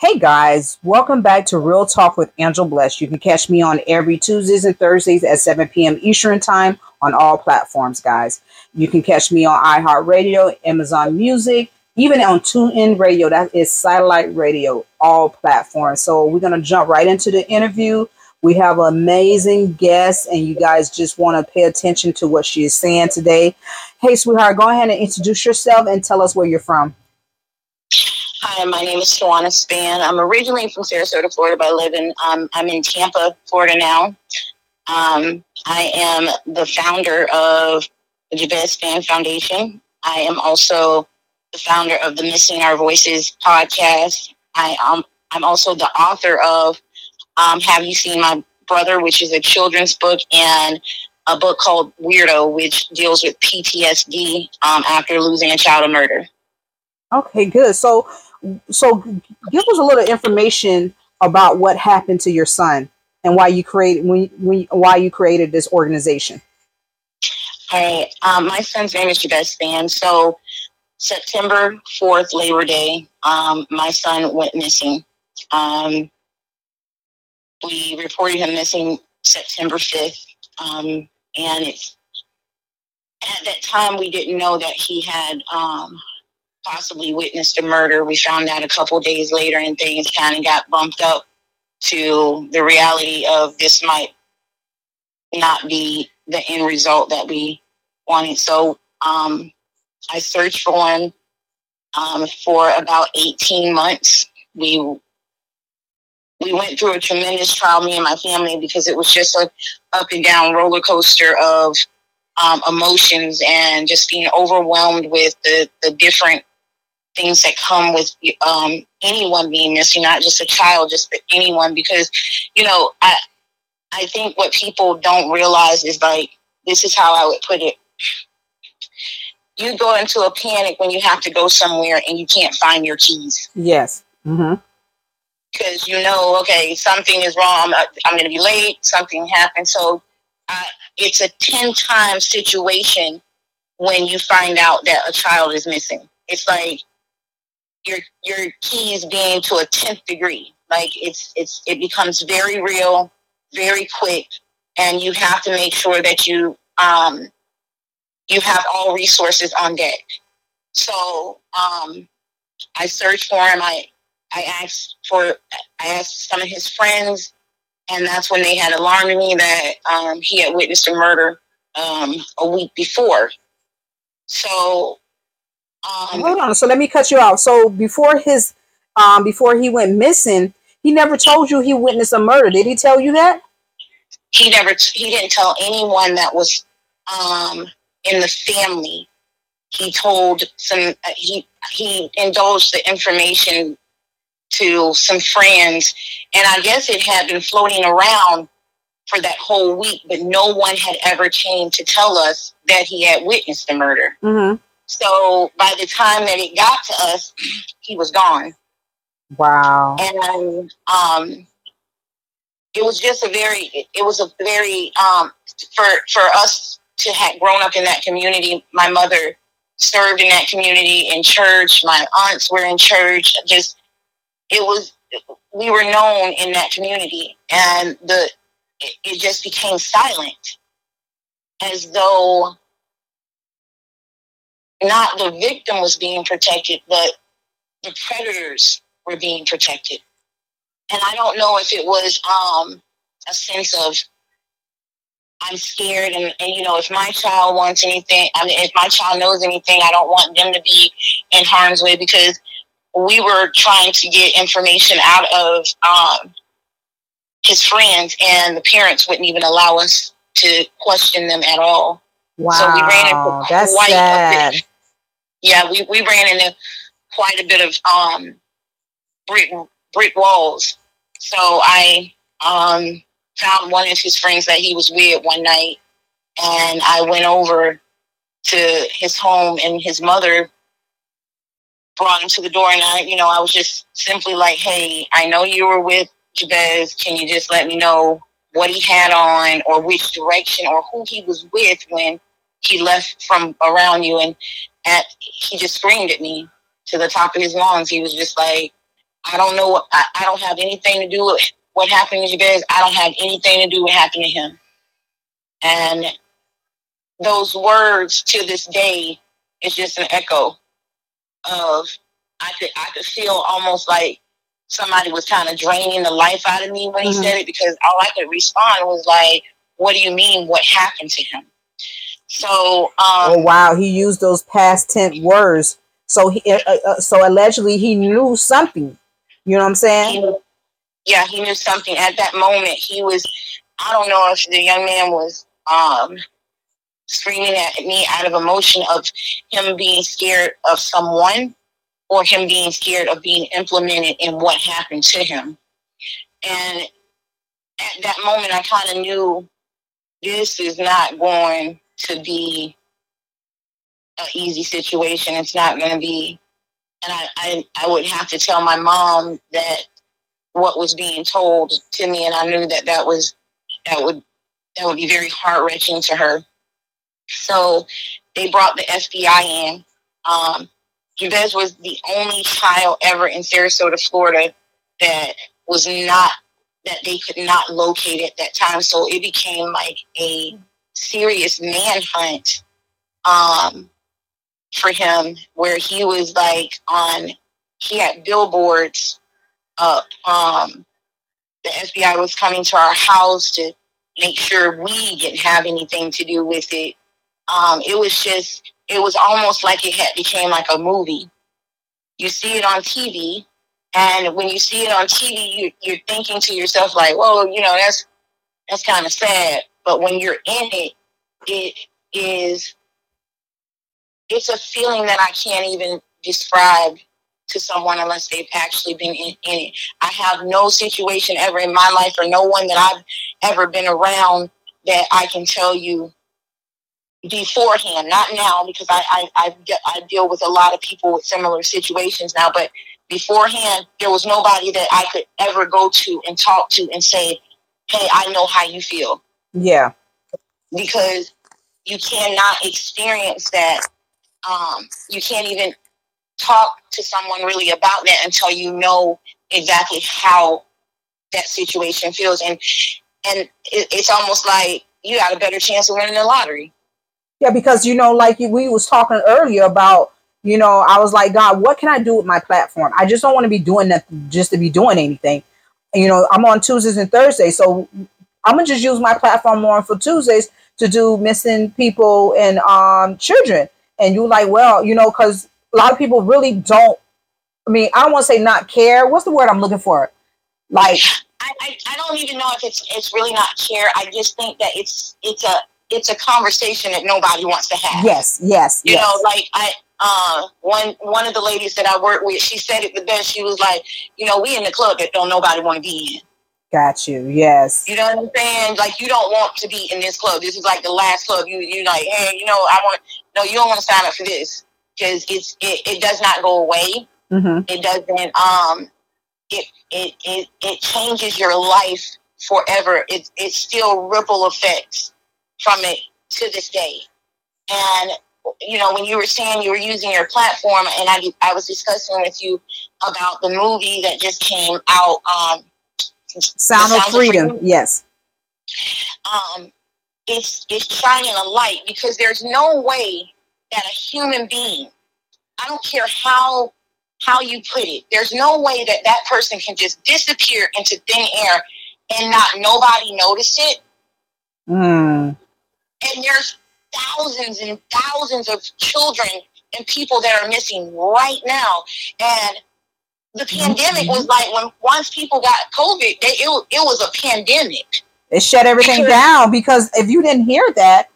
Hey guys, welcome back to Real Talk with Angel Bless. You can catch me on every Tuesdays and Thursdays at 7 p.m. Eastern Time on all platforms, guys. You can catch me on iHeartRadio, Amazon Music, even on TuneIn Radio. That is satellite radio, all platforms. So we're going to jump right into the interview. We have amazing guest, and you guys just want to pay attention to what she is saying today. Hey, sweetheart, go ahead and introduce yourself and tell us where you're from. Hi, my name is Tawana Spann. I'm originally from Sarasota, Florida, but I live in um, I'm in Tampa, Florida now. Um, I am the founder of the Jabez Spann Foundation. I am also the founder of the Missing Our Voices podcast. I um, I'm also the author of um, Have You Seen My Brother, which is a children's book, and a book called Weirdo, which deals with PTSD um, after losing a child of murder. Okay, good. So so give us a little information about what happened to your son and why you created when, when why you created this organization. Right. Um, my son's name is Jabez Spann. So September 4th, Labor Day, um, my son went missing. Um, we reported him missing September 5th. Um, and it's at that time we didn't know that he had um, possibly witnessed a murder. We found out a couple days later, and things kind of got bumped up to the reality of this might not be the end result that we wanted. So um, I searched for him um, for about 18 months. We we went through a tremendous trial, me and my family, because it was just a up and down roller coaster of um, emotions and just being overwhelmed with the, the different things that come with um, anyone being missing, not just a child, just anyone. Because, you know, I I think what people don't realize is like this is how I would put it. You go into a panic when you have to go somewhere and you can't find your keys. Yes. Mm-hmm. Because you know, okay, something is wrong. I'm, I'm going to be late. Something happened. So uh, it's a 10 time situation when you find out that a child is missing. It's like your your keys being to a tenth degree. Like it's it's it becomes very real, very quick, and you have to make sure that you um you have all resources on deck. So um I searched for him. I I asked for I asked some of his friends, and that's when they had alarmed me that um, he had witnessed a murder um, a week before. So um, Hold on. So let me cut you off. So before his, um, before he went missing, he never told you he witnessed a murder. Did he tell you that? He never. He didn't tell anyone that was um, in the family. He told some. He he indulged the information to some friends, and I guess it had been floating around for that whole week, but no one had ever came to tell us that he had witnessed the murder. Mm-hmm. So by the time that it got to us, he was gone. Wow. And um, it was just a very, it was a very, um, for, for us to have grown up in that community, my mother served in that community in church. My aunts were in church. Just, it was, we were known in that community and the, it, it just became silent as though not the victim was being protected, but the predators were being protected. And I don't know if it was um, a sense of I'm scared, and, and you know, if my child wants anything, I mean, if my child knows anything, I don't want them to be in harm's way because we were trying to get information out of um, his friends, and the parents wouldn't even allow us to question them at all. Wow, so we ran into that's quite sad. a bit yeah, we, we ran into quite a bit of um, brick brick walls. So I um, found one of his friends that he was with one night, and I went over to his home, and his mother brought him to the door, and I, you know, I was just simply like, "Hey, I know you were with Jabez. Can you just let me know what he had on, or which direction, or who he was with when?" He left from around you and at he just screamed at me to the top of his lungs. He was just like, I don't know what I, I don't have anything to do with what happened to Jabez. I don't have anything to do with happening to him. And those words to this day is just an echo of I could I could feel almost like somebody was kind of draining the life out of me when he mm-hmm. said it because all I could respond was like, "What do you mean? What happened to him?" So, um, oh wow, he used those past tense words. So he, uh, uh, uh, so allegedly, he knew something. You know what I'm saying? He, yeah, he knew something at that moment. He was. I don't know if the young man was um, screaming at me out of emotion of him being scared of someone or him being scared of being implemented in what happened to him. And at that moment, I kind of knew this is not going to be an easy situation. It's not going to be, and I, I, I would have to tell my mom that what was being told to me, and I knew that that was that would that would be very heart wrenching to her. So they brought the FBI in. Um, Jabez was the only child ever in Sarasota, Florida, that was not that they could not locate at that time. So it became like a serious manhunt um, for him, where he was like on. He had billboards up. Um, the FBI was coming to our house to make sure we didn't have anything to do with it. Um, it was just, it was almost like it had became like a movie. You see it on TV, and when you see it on TV, you, you're thinking to yourself like, "Well, you know, that's that's kind of sad." But when you're in it, it is it's a feeling that I can't even describe to someone unless they've actually been in, in, it. I have no situation ever in my life or no one that I've ever been around that I can tell you beforehand, not now because I, I, I, I deal with a lot of people with similar situations now, but beforehand, there was nobody that I could ever go to and talk to and say, hey, I know how you feel. Yeah. Because you cannot experience that. Um, you can't even talk to someone really about that until you know exactly how that situation feels. And and it, it's almost like you got a better chance of winning the lottery. Yeah, because you know, like we was talking earlier about, you know, I was like, God, what can I do with my platform? I just don't want to be doing that just to be doing anything. You know, I'm on Tuesdays and Thursdays, so I'm gonna just use my platform more for Tuesdays to do missing people and um children. And you like, well, you know, because a lot of people really don't. I mean, I don't want to say not care. What's the word I'm looking for? Like, I, I, I don't even know if it's it's really not care. I just think that it's it's a it's a conversation that nobody wants to have. Yes, yes. You yes. know, like I uh one one of the ladies that I work with, she said it the best. She was like, you know, we in the club that don't nobody want to be in. Got you. Yes. You know what I'm saying? Like you don't want to be in this club. This is like the last club. You you like, hey, you know, I want no, you don't want to sign up for this because it's it, it does not go away. Mm-hmm. It doesn't um it, it it it changes your life forever. It it still ripple effects from it to this day. And you know, when you were saying you were using your platform, and I I was discussing with you about the movie that just came out. Um, Sound, of, freedom. freedom. Yes. Um, it's it's shining a light because there's no way that a human being, I don't care how how you put it, there's no way that that person can just disappear into thin air and not nobody notice it. Mm. And there's thousands and thousands of children and people that are missing right now. And the pandemic was mm-hmm. like when once people got COVID, they, it, it was a pandemic. It shut everything down because if you didn't hear that,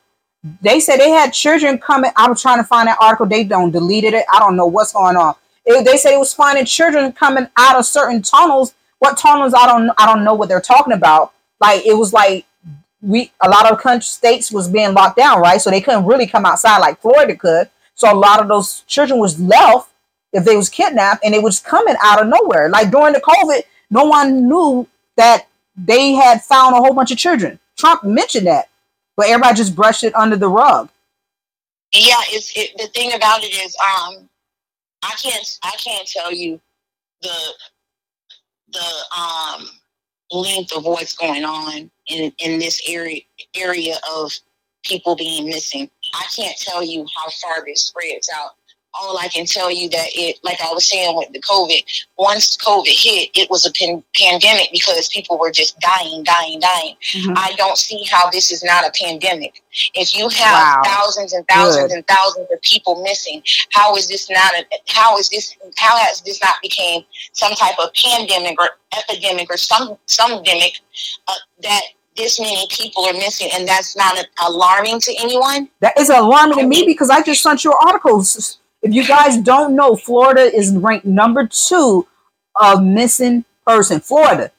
they said they had children coming. I was trying to find that article. They don't deleted it. I don't know what's going on. It, they said it was finding children coming out of certain tunnels. What tunnels? I don't. I don't know what they're talking about. Like it was like we a lot of country states was being locked down, right? So they couldn't really come outside like Florida could. So a lot of those children was left if they was kidnapped, and it was coming out of nowhere. Like during the COVID, no one knew that they had found a whole bunch of children. Trump mentioned that but everybody just brushed it under the rug. Yeah, it's it, the thing about it is, um, I can't I can't tell you the the um, length of what's going on in in this area area of people being missing. I can't tell you how far this spreads out all I can tell you that it, like I was saying with the COVID, once COVID hit, it was a pan- pandemic because people were just dying, dying, dying. Mm-hmm. I don't see how this is not a pandemic. If you have wow. thousands and thousands Good. and thousands of people missing, how is this not a, how is this, how has this not became some type of pandemic or epidemic or some, some demic uh, that this many people are missing and that's not alarming to anyone? That is alarming to me because I just sent your articles if you guys don't know, Florida is ranked number two of missing person. Florida.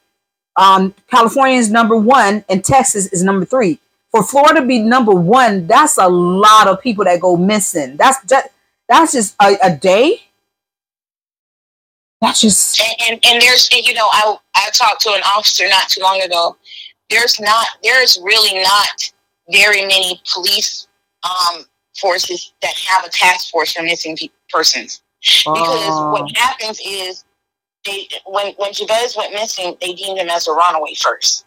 Um, California is number one, and Texas is number three. For Florida to be number one, that's a lot of people that go missing. That's that, that's just a, a day. That's just and, and, and there's you know I I talked to an officer not too long ago. There's not there's really not very many police um, forces that have a task force for missing pe- persons. Because uh. what ah. happens is they when when Jabez went missing, they deemed him as a runaway first.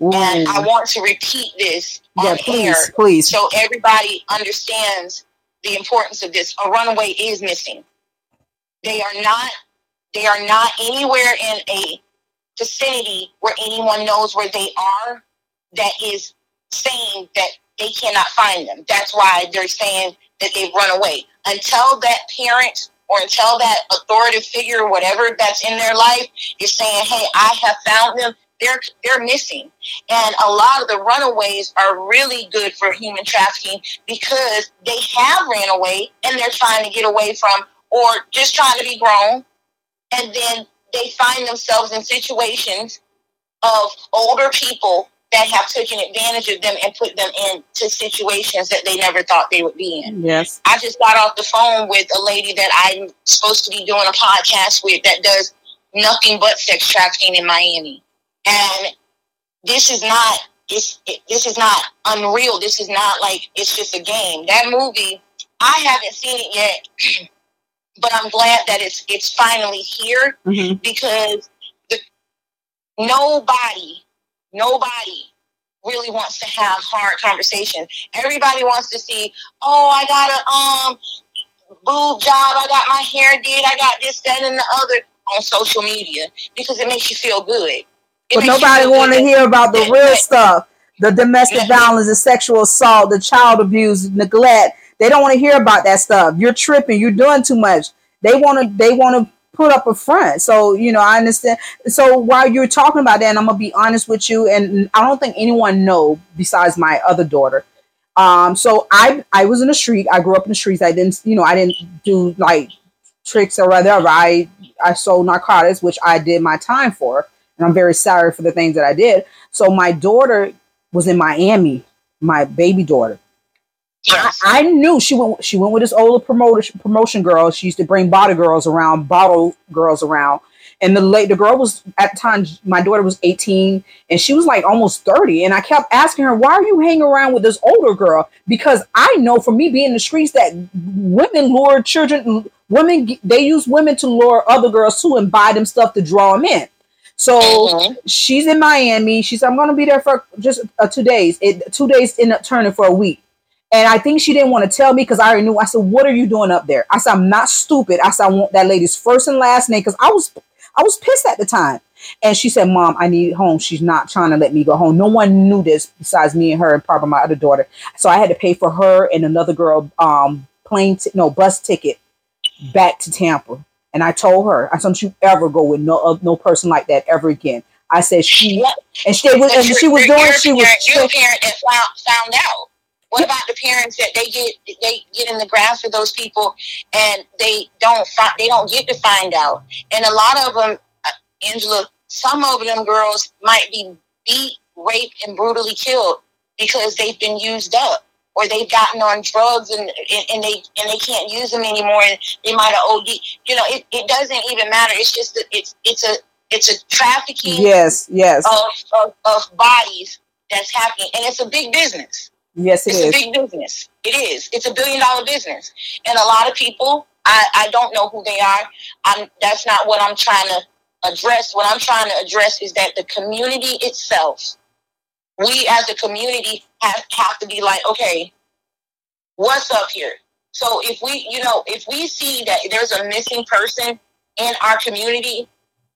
Ooh. And I want to repeat this yeah, on please, air, please, so everybody understands the importance of this. A runaway is missing. They are not. They are not anywhere in a vicinity where anyone knows where they are. That is saying that they cannot find them. That's why they're saying that they've run away. Until that parent or until that authoritative figure, whatever that's in their life, is saying, "Hey, I have found them." They're they're missing, and a lot of the runaways are really good for human trafficking because they have ran away and they're trying to get away from, or just trying to be grown, and then they find themselves in situations of older people that have taken advantage of them and put them into situations that they never thought they would be in. Yes. I just got off the phone with a lady that I'm supposed to be doing a podcast with that does nothing but sex trafficking in Miami. And this is not it's, it, this is not unreal. This is not like it's just a game. That movie, I haven't seen it yet, but I'm glad that it's it's finally here mm-hmm. because the, nobody Nobody really wants to have hard conversations. Everybody wants to see, oh, I got a um boob job, I got my hair did, I got this, that, and the other on social media because it makes you feel good. It but nobody want to hear about the real stuff. The domestic violence, the sexual assault, the child abuse, neglect. They don't want to hear about that stuff. You're tripping. You're doing too much. They want to. They want to put up a front. So, you know, I understand. So while you're talking about that, and I'm gonna be honest with you, and I don't think anyone know besides my other daughter. Um, so I I was in the street. I grew up in the streets. I didn't, you know, I didn't do like tricks or whatever. I I sold narcotics, which I did my time for, and I'm very sorry for the things that I did. So my daughter was in Miami, my baby daughter. Yes. I, I, knew she went. She went with this older promotion promotion girl. She used to bring bottle girls around, bottle girls around. And the late the girl was at the time. My daughter was eighteen, and she was like almost thirty. And I kept asking her, "Why are you hanging around with this older girl?" Because I know from me being in the streets that women lure children. Women they use women to lure other girls too and buy them stuff to draw them in. So mm-hmm. she's in Miami. She said, "I'm going to be there for just uh, two days. It, two days in turning for a week." And I think she didn't want to tell me because I already knew. I said, "What are you doing up there?" I said, "I'm not stupid." I said, "I want that lady's first and last name because I was, I was pissed at the time." And she said, "Mom, I need home." She's not trying to let me go home. No one knew this besides me and her and probably my other daughter. So I had to pay for her and another girl um plane t- no bus ticket back to Tampa. And I told her, I said, "Don't you ever go with no uh, no person like that ever again." I said she and she was and she was doing she was your parent and found found out. What about the parents that they get they get in the grasp of those people and they don't find they don't get to find out? And a lot of them, uh, Angela, some of them girls might be beat, raped, and brutally killed because they've been used up or they've gotten on drugs and, and they and they can't use them anymore and they might have OD. You know, it, it doesn't even matter. It's just that it's it's a it's a trafficking yes yes of, of, of bodies that's happening and it's a big business. Yes, it it's is. a big business. It is. It's a billion dollar business, and a lot of people. I, I don't know who they are. I'm. That's not what I'm trying to address, what I'm trying to address is that the community itself, we as a community have, have to be like, okay, what's up here? So if we, you know, if we see that there's a missing person in our community,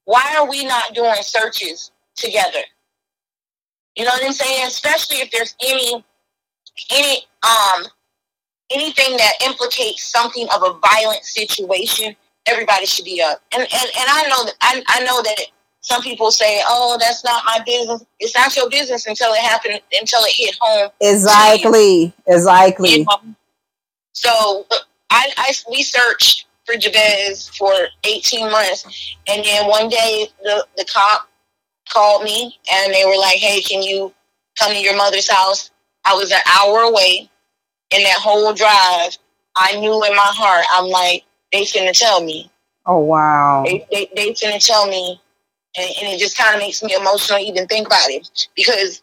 why are we not doing searches together? You know what I'm saying? Especially if there's any any um anything that implicates something of a violent situation, everybody should be up. And and, and I know that I, I know that some people say, "Oh, that's not my business." It's not your business until it happened, until it hit home. Exactly, exactly. You know? So I, I we searched for Jabez for 18 months, and then one day the the cop called me and they were like, "Hey, can you come to your mother's house?" I was an hour away, in that whole drive, I knew in my heart, I'm like, they finna tell me. Oh wow. They they, they finna tell me, and, and it just kind of makes me emotional even think about it because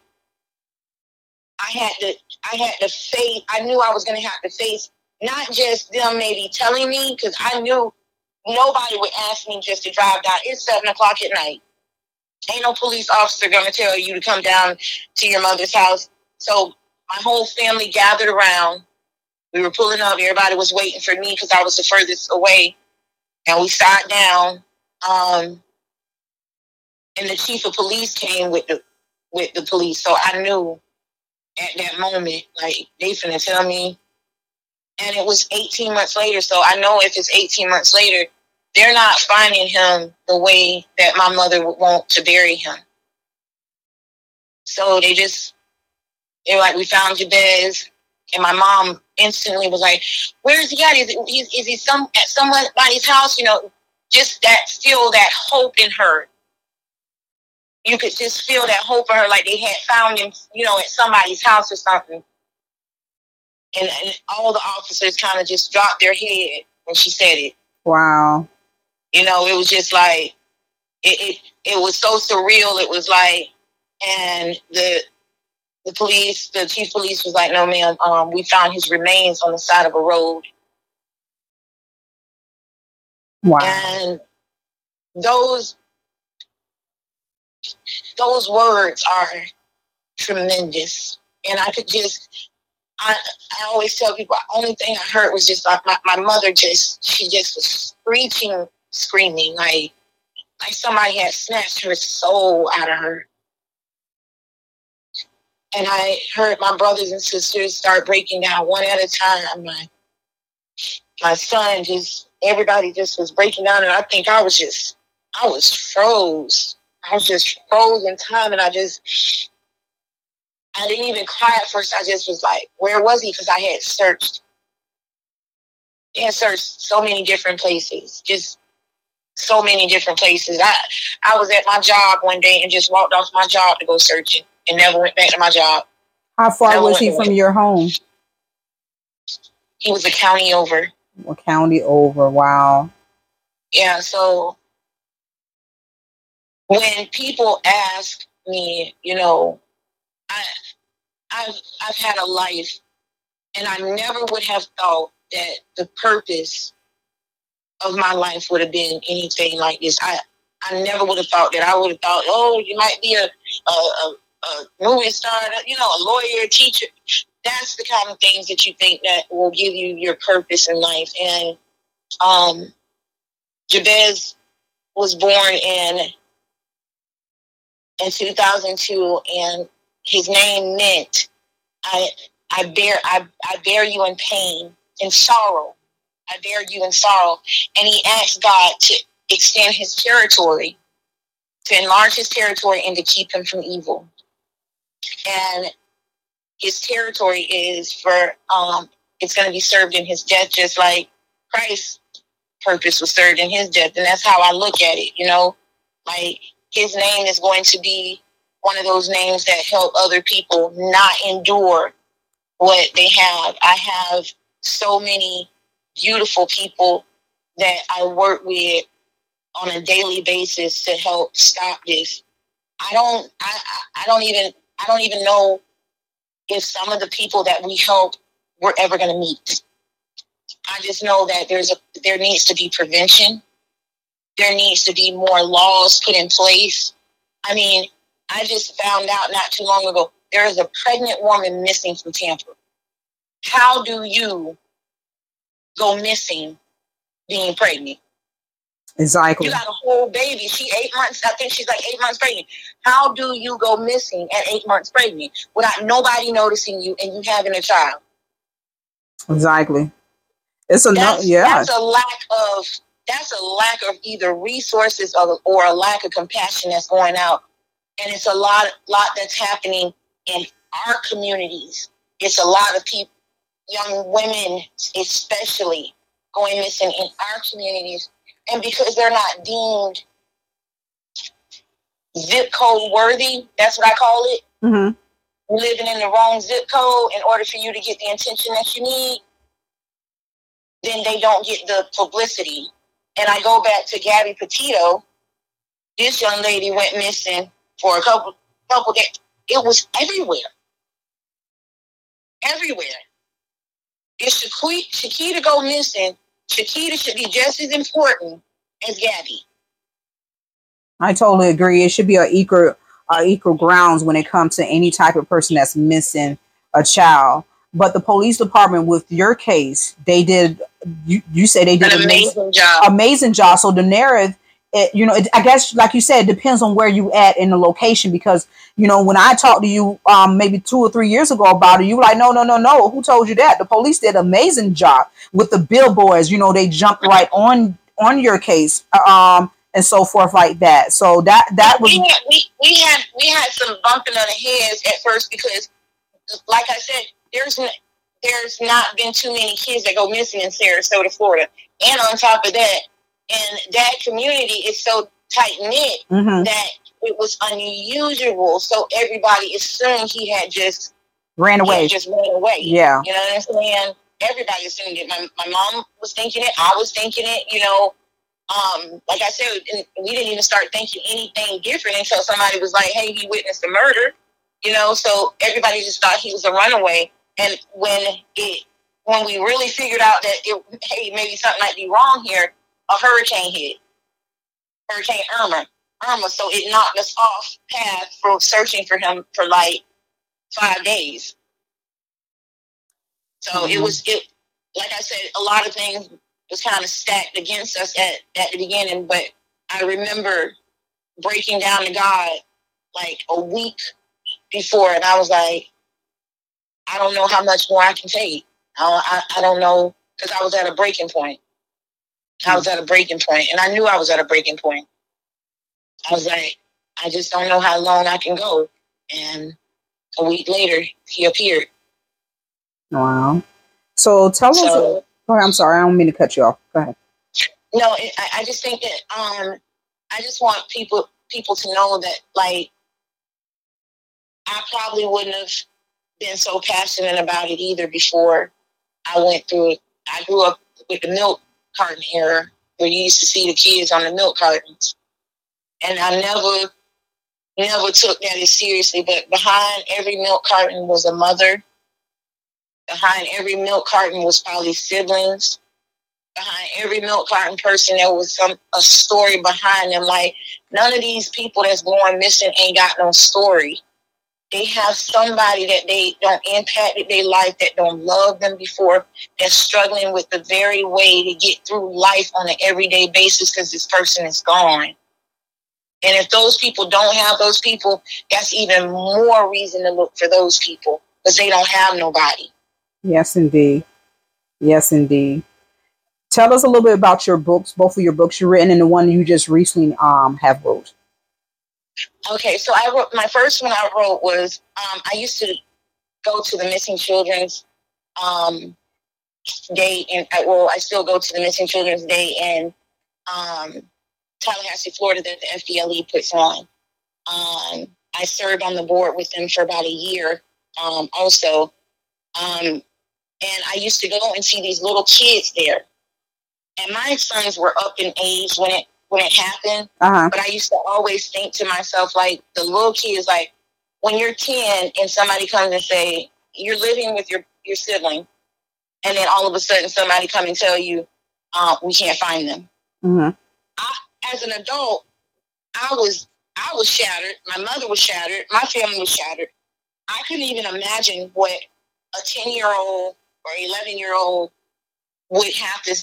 I had to I had to face. I knew I was gonna have to face not just them maybe telling me because I knew nobody would ask me just to drive down. It's seven o'clock at night. Ain't no police officer gonna tell you to come down to your mother's house. So my whole family gathered around. We were pulling up. Everybody was waiting for me because I was the furthest away. And we sat down. Um, and the chief of police came with the with the police. So I knew at that moment, like they finna tell me. And it was 18 months later. So I know if it's 18 months later, they're not finding him the way that my mother would want to bury him. So they just they were like, we found Jabez. And my mom instantly was like, where is he at? Is, he, is he some at somebody's house? You know, just that, still that hope in her. You could just feel that hope in her, like they had found him, you know, at somebody's house or something. And, and all the officers kind of just dropped their head when she said it. Wow. You know, it was just like, it, it, it was so surreal. It was like, and the the police, the chief police was like, no, ma'am, um, we found his remains on the side of a road. Wow. And those those words are tremendous. And I could just I, I always tell people the only thing I heard was just like my, my mother just she just was screeching, screaming, like like somebody had snatched her soul out of her and I heard my brothers and sisters start breaking down one at a time. My my son just everybody just was breaking down, and I think I was just I was froze. I was just froze in time, and I just I didn't even cry at first. I just was like, "Where was he?" Because I had searched, I had searched so many different places, just so many different places. I I was at my job one day and just walked off my job to go searching and never went back to my job. How far never was he from your home? He was a county over. A county over. Wow. Yeah. So when people ask me, you know, I, I've I've had a life, and I never would have thought that the purpose of my life would have been anything like this. I I never would have thought that. I would have thought, oh, you might be a, a, a a movie star, you know, a lawyer, teacher. That's the kind of things that you think that will give you your purpose in life. And um, Jabez was born in in 2002, and his name meant I I bear I, I bear you in pain, in sorrow. I bear you in sorrow. And he asked God to extend his territory, to enlarge his territory, and to keep him from evil and his territory is for um, it's going to be served in his death, just like Christ's purpose was served in his death, and that's how I look at it. You know, like his name is going to be one of those names that help other people not endure what they have. I have so many beautiful people that I work with on a daily basis to help stop this. I don't I, I don't even I don't even know if some of the people that we help we're ever going to meet. I just know that there's a there needs to be prevention. there needs to be more laws put in place. I mean, I just found out not too long ago there is a pregnant woman missing from Tampa. How do you go missing being pregnant? Exactly. You got a whole baby. She eight months. I think she's like eight months pregnant. How do you go missing at eight months pregnant without nobody noticing you and you having a child? Exactly. It's a that's, no, yeah. That's a lack of that's a lack of either resources or, or a lack of compassion that's going out, and it's a lot lot that's happening in our communities. It's a lot of people, young women especially, going missing in our communities and because they're not deemed zip code worthy, that's what I call it. Mm-hmm. Living in the wrong zip code in order for you to get the attention that you need, then they don't get the publicity. And I go back to Gabby Petito. This young lady went missing for a couple couple days. It was everywhere. Everywhere. If Shakita go missing, Shakita should be just as important as Gabby. I totally agree. It should be a equal uh, equal grounds when it comes to any type of person that's missing a child. But the police department, with your case, they did. You, you say they did an amazing, amazing job. Amazing job. So the narrative it, you know, it, I guess, like you said, it depends on where you at in the location. Because you know, when I talked to you, um, maybe two or three years ago about it, you were like, no, no, no, no. Who told you that? The police did an amazing job with the billboards. You know, they jumped right on on your case, um, and so forth like that. So that that was we had, we, we had we had some bumping of the heads at first because, like I said, there's there's not been too many kids that go missing in Sarasota, Florida, and on top of that and that community is so tight knit mm-hmm. that it was unusual. So everybody assumed he had just ran away. just ran away. Yeah. You know what I'm saying? Everybody assumed it. My, my mom was thinking it. I was thinking it. You know, um, like I said, we didn't even start thinking anything different until somebody was like, "Hey, he witnessed a murder." You know, so everybody just thought he was a runaway. And when it, when we really figured out that it, hey, maybe something might be wrong here, a hurricane hit, Hurricane Irma. Irma, so it knocked us off path for searching for him for like five days. So mm-hmm. it was it like I said, a lot of things was kind of stacked against us at, at the beginning, but I remember breaking down to God like a week before and I was like, I don't know how much more I can take. I, I, I don't know because I was at a breaking point. I was at a breaking point, and I knew I was at a breaking point. I was like, I just don't know how long I can go. And a week later, he appeared. Wow. So tell so, us. Oh, I'm sorry. I don't mean to cut you off. Go ahead. No, I, I just think that um, I just want people people to know that like I probably wouldn't have been so passionate about it either before I went through it. I grew up with the milk carton era where you used to see the kids on the milk cartons. And I never, never took that as seriously. But behind every milk carton was a mother. Behind every milk carton was probably siblings. Behind every milk carton person, there was some a story behind them. Like none of these people that's going missing ain't got no story they have somebody that they don't impact their life, that don't love them before, that's struggling with the very way to get through life on an everyday basis because this person is gone. And if those people don't have those people, that's even more reason to look for those people because they don't have nobody. Yes, indeed. Yes, indeed. Tell us a little bit about your books, both of your books you've written and the one you just recently um, have wrote. Okay, so I wrote my first one. I wrote was um, I used to go to the missing children's um, day, and I, well, I still go to the missing children's day in um, Tallahassee, Florida, that the FDLE puts on. Um, I served on the board with them for about a year, um, also, um, and I used to go and see these little kids there. And my sons were up in age when it when it happened. Uh-huh. But I used to always think to myself, like the little kids, like when you're 10 and somebody comes and say, you're living with your, your sibling, and then all of a sudden somebody come and tell you, uh, we can't find them. Mm-hmm. I, as an adult, I was I was shattered. My mother was shattered. My family was shattered. I couldn't even imagine what a 10 year old or 11 year old would have to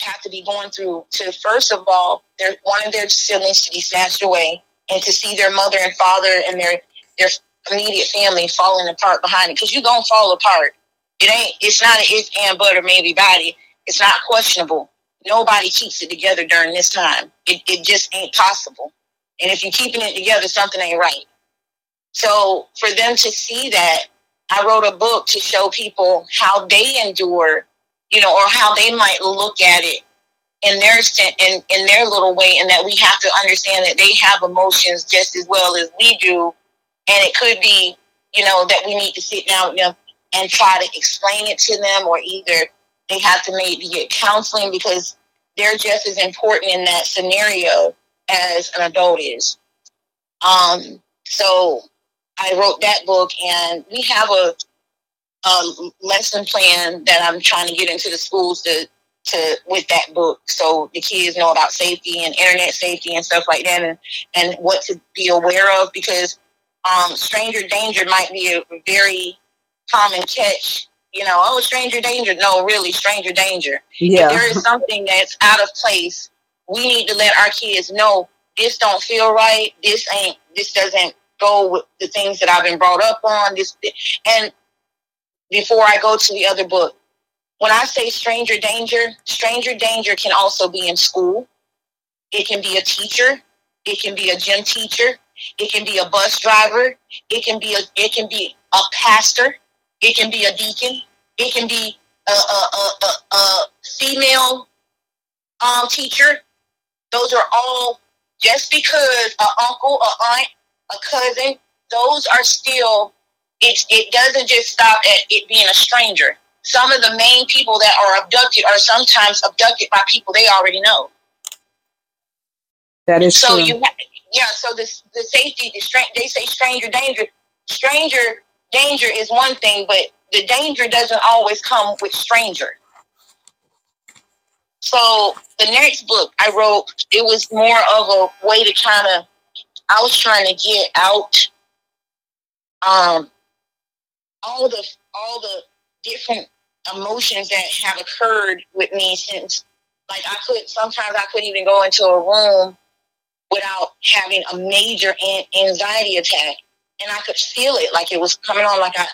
have to be going through to first of all their one of their siblings to be snatched away and to see their mother and father and their their immediate family falling apart behind it. Because you're gonna fall apart. It ain't it's not an if and but or maybe body. It's not questionable. Nobody keeps it together during this time. It, it just ain't possible. And if you're keeping it together something ain't right. So for them to see that i wrote a book to show people how they endure you know, or how they might look at it in their in in their little way, and that we have to understand that they have emotions just as well as we do, and it could be, you know, that we need to sit down with them and try to explain it to them, or either they have to maybe get counseling because they're just as important in that scenario as an adult is. Um, so I wrote that book, and we have a a lesson plan that I'm trying to get into the schools to to with that book. So the kids know about safety and internet safety and stuff like that and, and what to be aware of because um, stranger danger might be a very common catch you know oh stranger danger. No really stranger danger. Yeah. if there is something that's out of place. We need to let our kids know this don't feel right. This ain't this doesn't go with the things that i've been brought up on. This and before I go to the other book. When I say stranger danger, stranger danger can also be in school. It can be a teacher. It can be a gym teacher. It can be a bus driver. It can be a it can be a pastor. It can be a deacon. It can be a, a, a, a, female um, teacher. Those are all just because an uncle, a aunt, a cousin, those are still it, it doesn't just stop at it being a stranger. Some of the main people that are abducted are sometimes abducted by people they already know. That is so true. you yeah. So the the safety, the strength. They say stranger danger. Stranger danger is one thing, but the danger doesn't always come with stranger. So the next book I wrote, it was more of a way to kind of, I was trying to get out um, all the all the different emotions that have occurred with me since like I could sometimes I couldn't even go into a room without having a major anxiety attack and I could feel it like it was coming on like I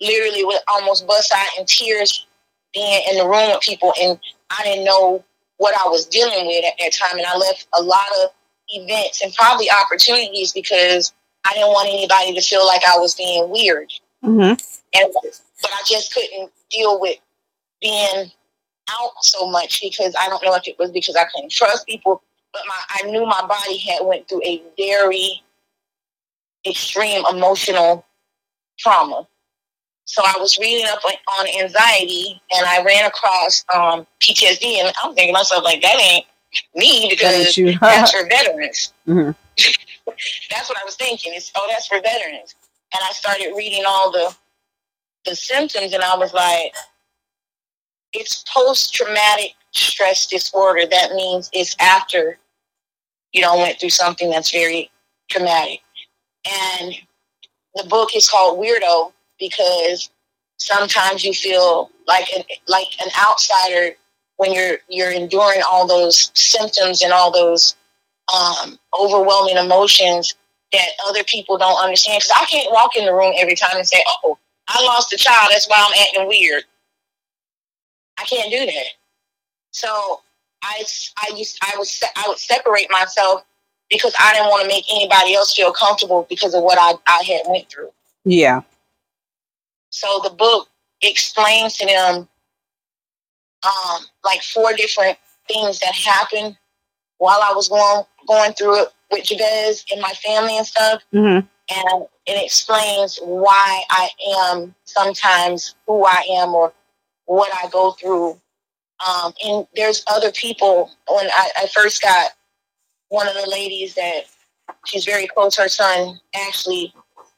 literally would almost bust out in tears being in the room with people and I didn't know what I was dealing with at that time and I left a lot of events and probably opportunities because I didn't want anybody to feel like I was being weird. Mm-hmm. And but I just couldn't deal with being out so much because I don't know if it was because I couldn't trust people, but my I knew my body had went through a very extreme emotional trauma. So I was reading up on, anxiety, and I ran across um, PTSD, and I'm thinking to myself like, that ain't me because that that's for veterans. Mm-hmm. that's what I was thinking. It's oh, that's for veterans and I started reading all the the symptoms, and I was like, it's post traumatic stress disorder. That means it's after you know went through something that's very traumatic. And the book is called Weirdo because sometimes you feel like an, like an outsider when you're you're enduring all those symptoms and all those um, overwhelming emotions that other people don't understand. Because I can't walk in the room every time and say, "Oh, I lost a child. That's why I'm acting weird." I can't do that. So I, I used, I was, I would separate myself because I didn't want to make anybody else feel comfortable because of what I, I had went through. Yeah. So the book explains to them, um, like four different things that happened while I was going going through it with Jabez and my family and stuff. Mm-hmm. And it explains why I am sometimes who I am or what I go through. Um, and there's other people. When I, I first got one of the ladies that she's very close, her son actually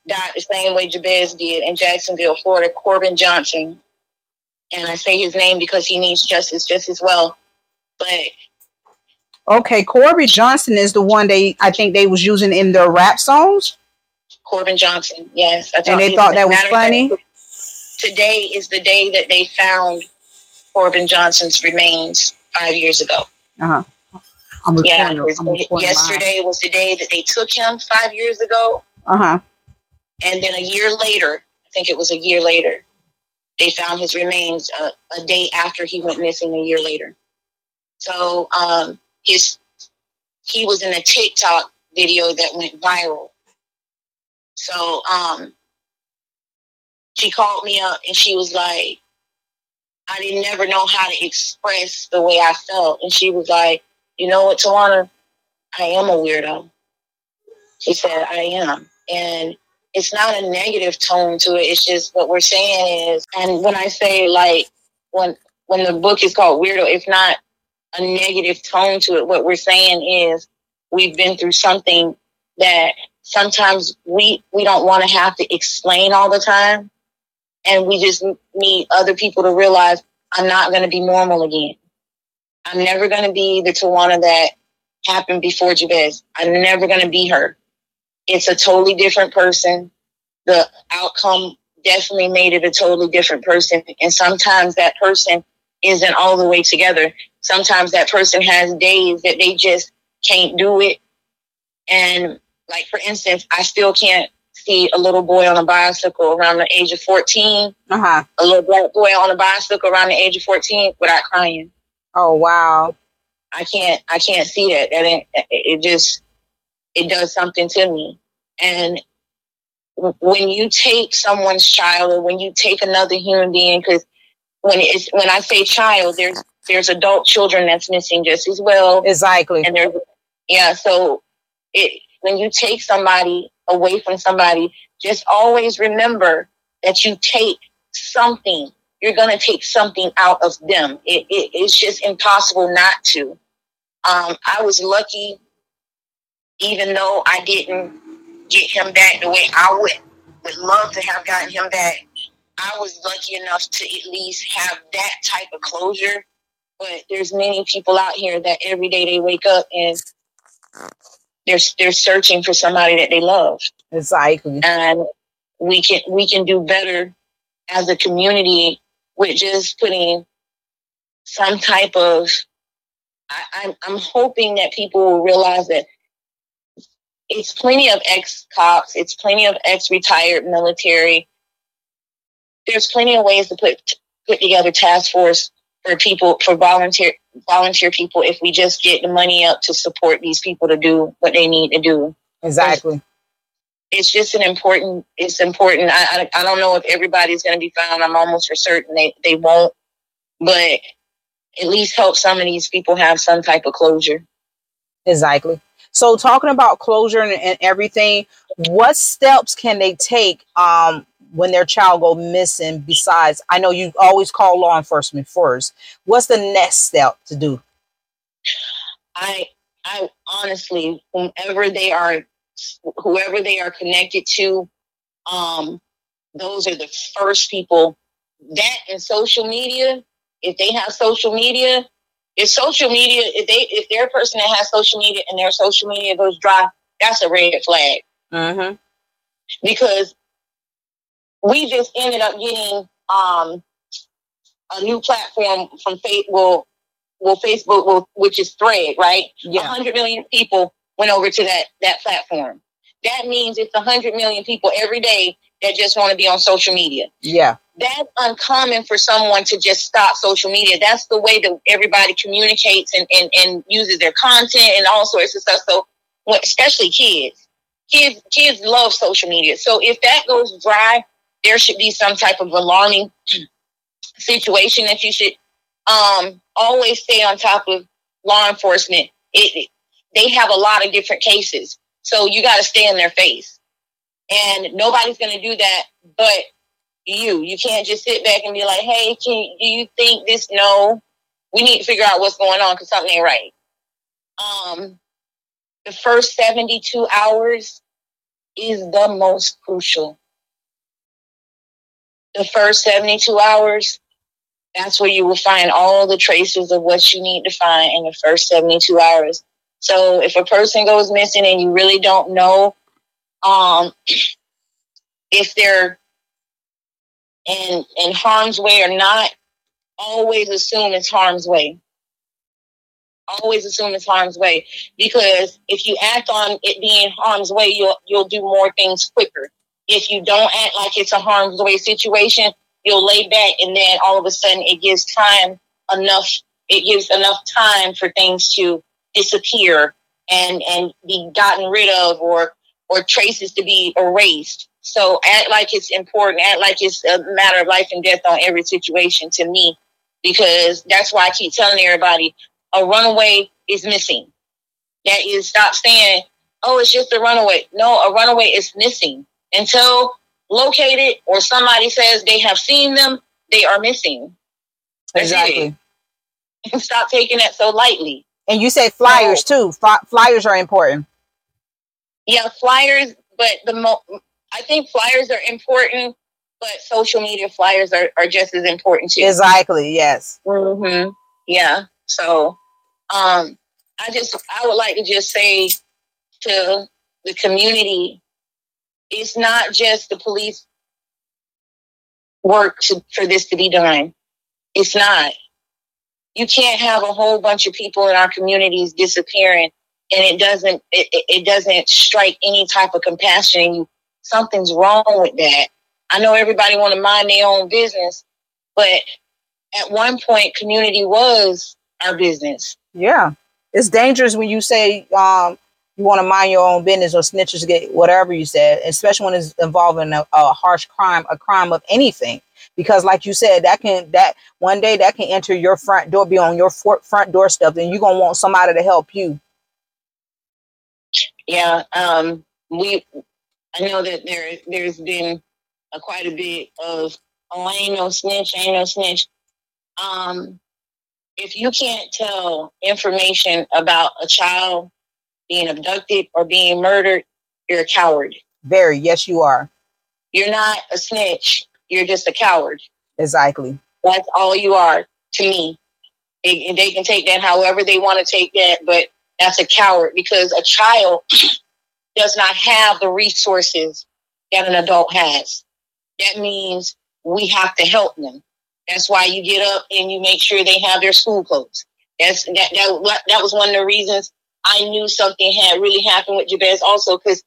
died the same way Jabez did in Jacksonville, Florida, Corbin Johnson. And I say his name because he needs justice just as well. But Okay, Corbin Johnson is the one they I think they was using in their rap songs. Corbin Johnson, yes. and they thought that was funny. Today is the day that they found Corbin Johnson's remains five years ago. Uh huh. yeah, yesterday was the day that they took him five years ago. Uh huh. And then a year later, I think it was a year later, they found his remains a, a day after he went missing a year later. So um, his he was in a TikTok video that went viral. So um, she called me up and she was like, I didn't never know how to express the way I felt. And she was like, you know what, Tawana, I am a weirdo. She said, I am. And it's not a negative tone to it. It's just what we're saying is, and when I say like, when, when the book is called Weirdo, it's not a negative tone to it. What we're saying is we've been through something that sometimes we, we don't want to have to explain all the time. And we just need other people to realize I'm not going to be normal again. I'm never going to be the Tawana that happened before Jabez. I'm never going to be her. It's a totally different person. The outcome definitely made it a totally different person. And sometimes that person isn't all the way together. Sometimes that person has days that they just can't do it. And like, for instance, I still can't see a little boy on a bicycle around the age of 14, uh-huh. a little black boy on a bicycle around the age of 14 without crying. Oh, wow. I can't, I can't see that. And it, it just, it does something to me. And when you take someone's child or when you take another human being, because when it's, when I say child, there's, there's adult children that's missing just as well. Exactly. And there's, yeah. So it, when you take somebody away from somebody, just always remember that you take something. You're going to take something out of them. It, it, it's just impossible not to. Um, I was lucky, even though I didn't get him back the way I would would love to have gotten him back. I was lucky enough to at least have that type of closure. But there's many people out here that every day they wake up and they're they're searching for somebody that they love. Exactly. And we can we can do better as a community with just putting some type of I, I'm I'm hoping that people will realize that it's plenty of ex cops, it's plenty of ex retired military. There's plenty of ways to put put together task force for people for volunteer volunteer people if we just get the money up to support these people to do what they need to do. Exactly. It's, it's just an important. It's important. I, I I don't know if everybody's going to be found. I'm almost for certain they they won't, but at least help some of these people have some type of closure. Exactly. So talking about closure and, and everything, what steps can they take um, when their child go missing besides i know you always call law enforcement first. What's the next step to do? I i honestly whomever they are whoever they are connected to um those are the first people that and social media if they have social media if social media if they if they're a person that has social media and their social media goes dry that's a red flag. Mm-hmm. because we just ended up getting um, a new platform from Facebook. Well, well, Facebook, will, which is Thread, right? Yeah. 100 million people went over to that that platform. That means it's 100 million people every day that just want to be on social media. Yeah. That's uncommon for someone to just stop social media. That's the way that everybody communicates and, and, and uses their content and all sorts of stuff. So, especially kids, kids, kids love social media. So if that goes dry, there should be some type of alarming situation that you should um, always stay on top of law enforcement. It, they have a lot of different cases, so you got to stay in their face. And nobody's going to do that but you. You can't just sit back and be like, "Hey, can, do you think this?" No, we need to figure out what's going on because something ain't right. Um, the first seventy-two hours is the most crucial the first 72 hours that's where you will find all the traces of what you need to find in the first 72 hours. So if a person goes missing and you really don't know um, if they're in in harm's way or not, always assume it's harm's way. Always assume it's harm's way because if you act on it being harm's way, you'll you'll do more things quicker. If you don't act like it's a harm's way situation, you'll lay back and then all of a sudden it gives time enough it gives enough time for things to disappear and and be gotten rid of or or traces to be erased. So act like it's important act like it's a matter of life and death on every situation to me because that's why i keep telling everybody a runaway is missing. That is stop saying oh it's just a runaway. No a runaway is missing until located or somebody says they have seen them, they are missing. That's exactly. It. Stop taking that so lightly. And you say flyers so, too. flyers are important. Yeah, flyers, but the mo- I think flyers are important, but social media flyers are, are just as important too. Exactly. Yes. Mm-hmm. Yeah. So, um, I just I would like to just say to the community it's not just the police work to, for this to be done. It's not. You can't have a whole bunch of people in our communities disappearing and it doesn't it, it doesn't strike any type of compassion. Something's wrong with that. I know everybody want to mind their own business, but at one point community was our business. Yeah. It's dangerous when you say um, you want to mind your own business or snitches get whatever you said, especially when it's involving a, a, harsh crime, a crime of anything. Because, like you said, that can that one day that can enter your front door, be on your for, front doorstep, and you're gonna want somebody to help you. Yeah, um, we. I know that there there's been a, quite a bit of oh, I ain't no snitch, I ain't no snitch. Um, if you can't tell information about a child being abducted or being murdered, you're a coward. Very, yes, you are. You're not a snitch. You're just a coward. Exactly. That's all you are to me. They, they can take that however they want to take that, but that's a coward because a child does not have the resources that an adult has. That means we have to help them. That's why you get up and you make sure they have their school clothes. That's that that that was one of the reasons I knew something had really happened with Jabez also because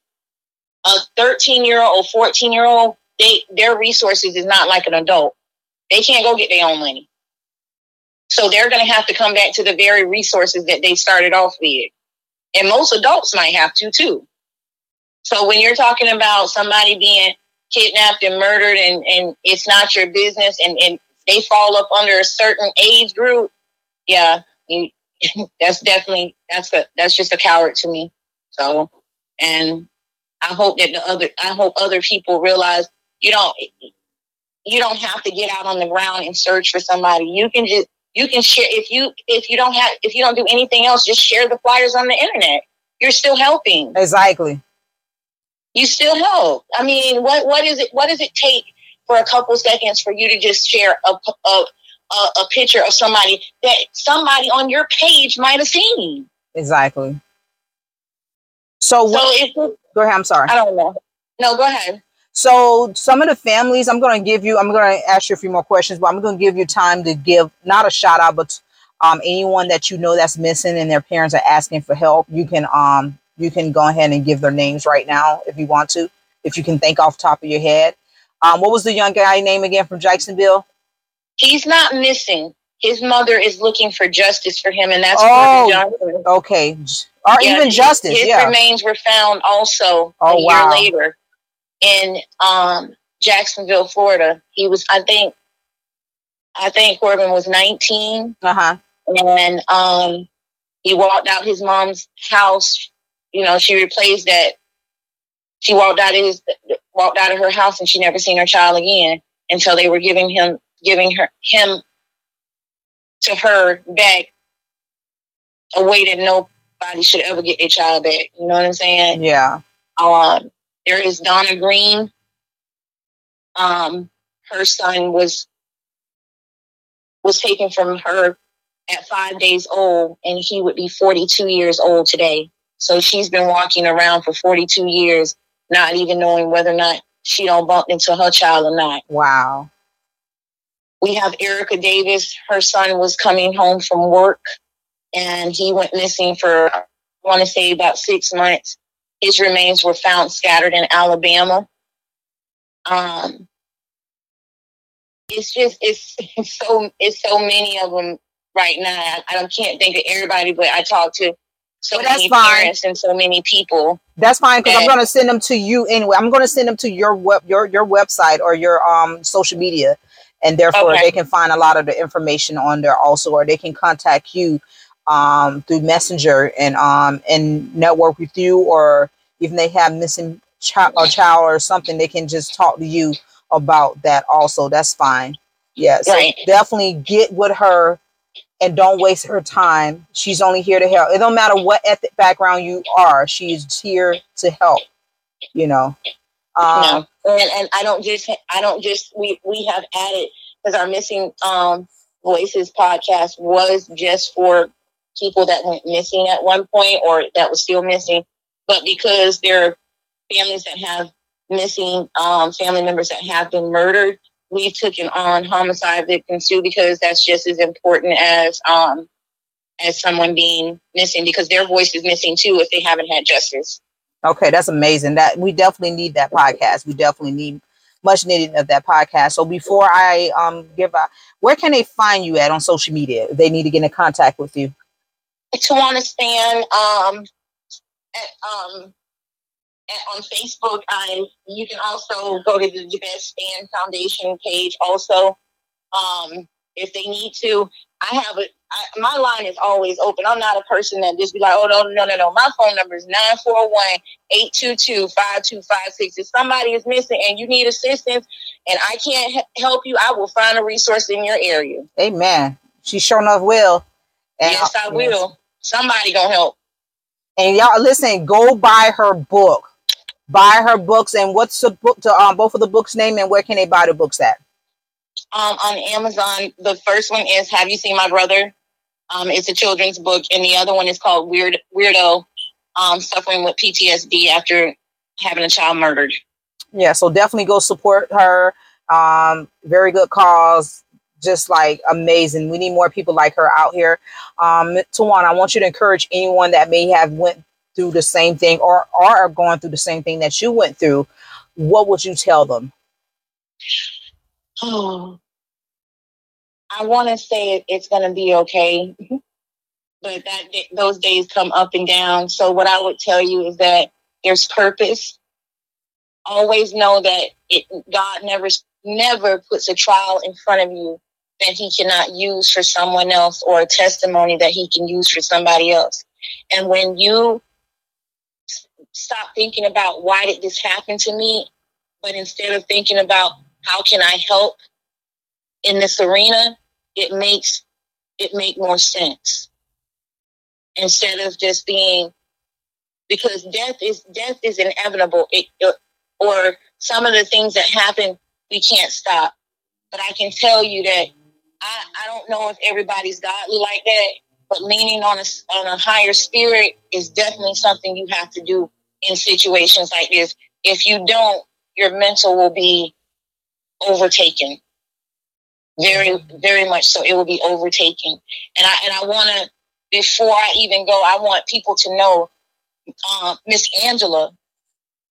a 13 year old or 14 year old, they their resources is not like an adult. They can't go get their own money. So they're going to have to come back to the very resources that they started off with. And most adults might have to too. So when you're talking about somebody being kidnapped and murdered and, and it's not your business and, and they fall up under a certain age group, yeah, you, that's definitely that's a that's just a coward to me. So, and I hope that the other I hope other people realize you don't you don't have to get out on the ground and search for somebody. You can just you can share if you if you don't have if you don't do anything else, just share the flyers on the internet. You're still helping. Exactly. You still help. I mean, what what is it? What does it take for a couple seconds for you to just share a, a a, a picture of somebody that somebody on your page might have seen. Exactly. So, so if, go ahead. I'm sorry. I don't know. No, go ahead. So some of the families, I'm going to give you, I'm going to ask you a few more questions, but I'm going to give you time to give not a shout out, but um, anyone that you know that's missing and their parents are asking for help. You can um, you can go ahead and give their names right now if you want to, if you can think off top of your head. Um, what was the young guy name again from Jacksonville? He's not missing. His mother is looking for justice for him, and that's oh, Johnson. Okay, or yeah, even justice. His yeah. remains were found also oh, a year wow. later in um, Jacksonville, Florida. He was, I think, I think Corbin was 19. Uh-huh. And um, he walked out his mom's house. You know, she replaced that. She walked out of his walked out of her house, and she never seen her child again until they were giving him giving her him to her back a way that nobody should ever get a child back. You know what I'm saying? Yeah. Um, there is Donna Green. Um, her son was was taken from her at five days old, and he would be 42 years old today. So she's been walking around for 42 years, not even knowing whether or not she don't bump into her child or not. Wow. We have Erica Davis. Her son was coming home from work, and he went missing for I want to say about six months. His remains were found scattered in Alabama. Um, it's just it's, it's so it's so many of them right now. I, I can't think of everybody, but I talk to so well, many fine. parents and so many people. That's fine because I'm going to send them to you anyway. I'm going to send them to your web your your website or your um social media, and therefore okay. they can find a lot of the information on there also, or they can contact you um through Messenger and um and network with you, or even they have missing child or child or something, they can just talk to you about that also. That's fine. Yeah, so right. definitely get with her and don't waste her time. She's only here to help. It don't matter what ethnic background you are. She's here to help. You know. Um, no. and and I don't just I don't just we we have added because our missing um voices podcast was just for people that went missing at one point or that was still missing, but because there are families that have missing um, family members that have been murdered, we've taken on homicide victims too because that's just as important as um as someone being missing because their voice is missing too if they haven't had justice. Okay, that's amazing. That we definitely need that podcast. We definitely need much needed of that podcast. So before I um give a where can they find you at on social media if they need to get in contact with you? Tawana Spann um at um on Facebook. I you can also go to the Jabez Spann Foundation page. Also, um, if they need to, I have a I, my line is always open. I'm not a person that just be like, oh no no no no. My phone number is 941-822-5256. If somebody is missing and you need assistance, and I can't help you, I will find a resource in your area. Amen. She sure enough will. And yes, I will. Somebody gonna help. And y'all listen, go buy her book buy her books and what's the book to um, both of the books name and where can they buy the books at um, on amazon the first one is have you seen my brother um, it's a children's book and the other one is called weird weirdo um, suffering with ptsd after having a child murdered. Yeah so definitely go support her. Um, very good cause just like amazing. We need more people like her out here. Um Tawana, i want you to encourage anyone that may have went through the same thing or, are going through the same thing that you went through, what would you tell them? Oh, I want to say it's going to be okay, mm-hmm. but that those days come up and down. So what I would tell you is that there's purpose. Always know that it, God never never puts a trial in front of you that He cannot use for someone else or a testimony that He can use for somebody else. And when you stop thinking about why did this happen to me, but instead of thinking about how can I help in this arena, it makes it make more sense. Instead of just being because death is death is inevitable. It, or some of the things that happen we can't stop. But I can tell you that I, I don't know if everybody's godly like that, but leaning on a, on a higher spirit is definitely something you have to do in situations like this. If you don't, your mental will be overtaken. Very, mm-hmm. very much so. It will be overtaken. And I and I want to before I even go, I want people to know uh, Miss Angela.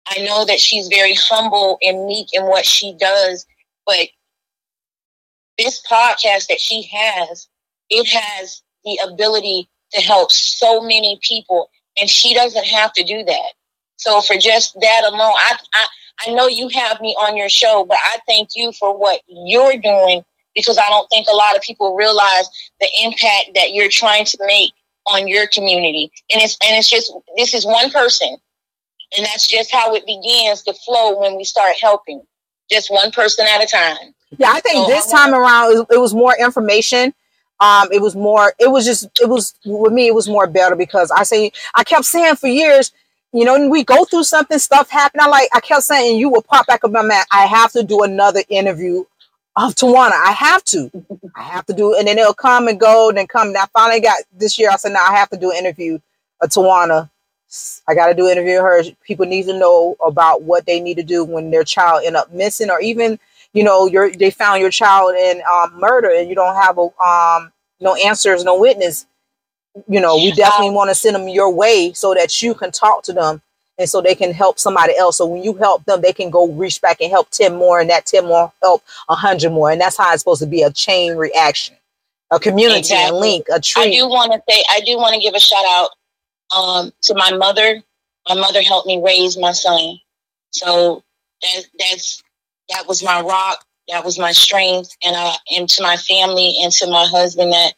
I know that she's very humble and meek in what she does, but this podcast that she has, it has the ability to help so many people, and she doesn't have to do that. So for just that alone, I, I I know you have me on your show, but I thank you for what you're doing because I don't think a lot of people realize the impact that you're trying to make on your community. And it's and it's just this is one person. And that's just how it begins to flow when we start helping. Just one person at a time. Yeah, I think so this I time around it was more information um it was more it was just it was with me it was more better because i say i kept saying for years you know, we go through something, stuff happen. I like, I kept saying, you will pop back up my man. I have to do another interview of Tawana. I have to. I have to do and then they'll come and go and then come. And I finally got this year. I said, now I have to do an interview of Tawana. I got to do an interview her. People need to know about what they need to do when their child end up missing, or even you know, your they found your child in um, murder and you don't have a um, no answers, no witness. You know, we definitely want to send them your way so that you can talk to them and so they can help somebody else. So when you help them, they can go reach back and help 10 more, and that 10 more help 100 more. And that's how it's supposed to be a chain reaction, a community, exactly. a link, a tree. I do want to say, I do want to give a shout out um, to my mother. My mother helped me raise my son. So that, that's, that was my rock. That was my strength. And, uh, and to my family and to my husband that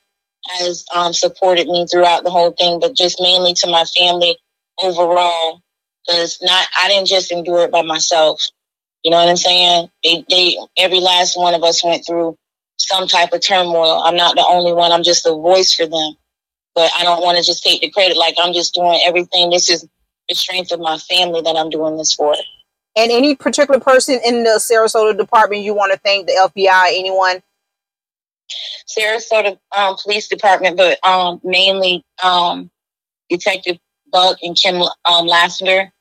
has um, supported me throughout the whole thing, but just mainly to my family overall because not I didn't just endure it by myself. You know what I'm saying? They, they, every last one of us went through some type of turmoil. I'm not the only one. I'm just a voice for them. But I don't want to just take the credit like I'm just doing everything. This is the strength of my family that I'm doing this for. And any particular person in the Sarasota department you want to thank the FBI, anyone? Sarasota um, Police Department, but um, mainly um, Detective Buck and Kim um, Lassiter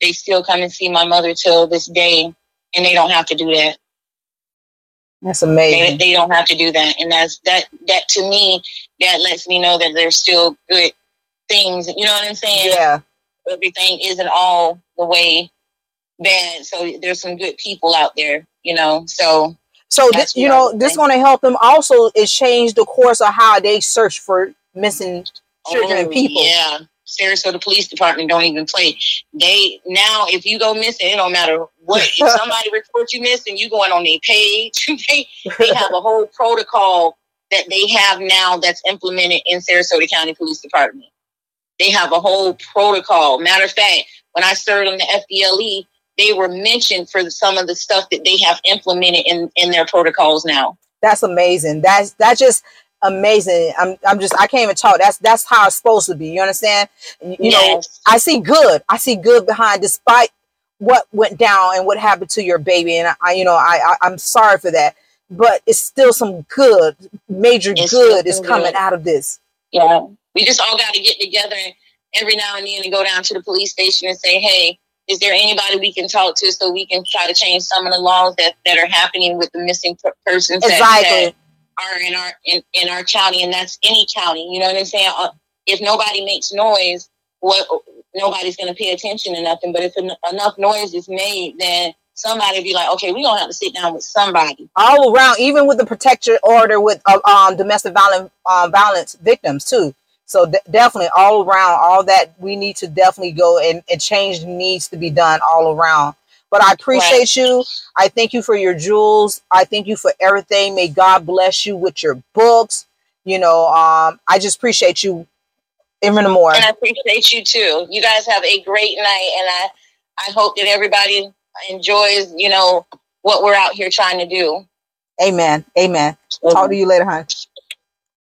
they still come and see my mother till this day, and they don't have to do that. That's amazing. They, they don't have to do that, and that's that. That to me, that lets me know that there's still good things. You know what I'm saying? Yeah. Everything isn't all the way bad. So there's some good people out there. You know, so so this, you know, this going to help them also is change the course of how they search for missing oh, children oh, and people. Yeah, Sarasota Police Department don't even play. They now, if you go missing, it don't matter what. If somebody reports you missing, you going on their page. they, they have a whole protocol that they have now that's implemented in Sarasota County Police Department. They have a whole protocol. Matter of fact, when I served on the FDLE, they were mentioned for some of the stuff that they have implemented in in their protocols now. That's amazing. That's that just amazing. I'm I'm just I can't even talk. That's that's how it's supposed to be. You understand? You yes. know, I see good. I see good behind despite what went down and what happened to your baby. And I, you know, I, I am sorry for that. But it's still some good, major it's good is coming good. out of this. Yeah. We just all got to get together every now and then and go down to the police station and say, hey, is there anybody we can talk to so we can try to change some of the laws that, that are happening with the missing persons exactly. that are in our in, in our county, and that's any county. You know what I'm saying? Uh, if nobody makes noise, what nobody's going to pay attention to nothing. But if en- enough noise is made, then somebody be like, okay, we're gonna have to sit down with somebody all around, even with the protection order with uh, um, domestic violence um, violence victims too. So d- definitely all around, all that we need to definitely go and, and change needs to be done all around. But I appreciate right. you. I thank you for your jewels. I thank you for everything. May God bless you with your books. You know, um, I just appreciate you even more. And I appreciate you too. You guys have a great night, and I I hope that everybody enjoys. You know what we're out here trying to do. Amen. Amen. Mm-hmm. Talk to you later, hon.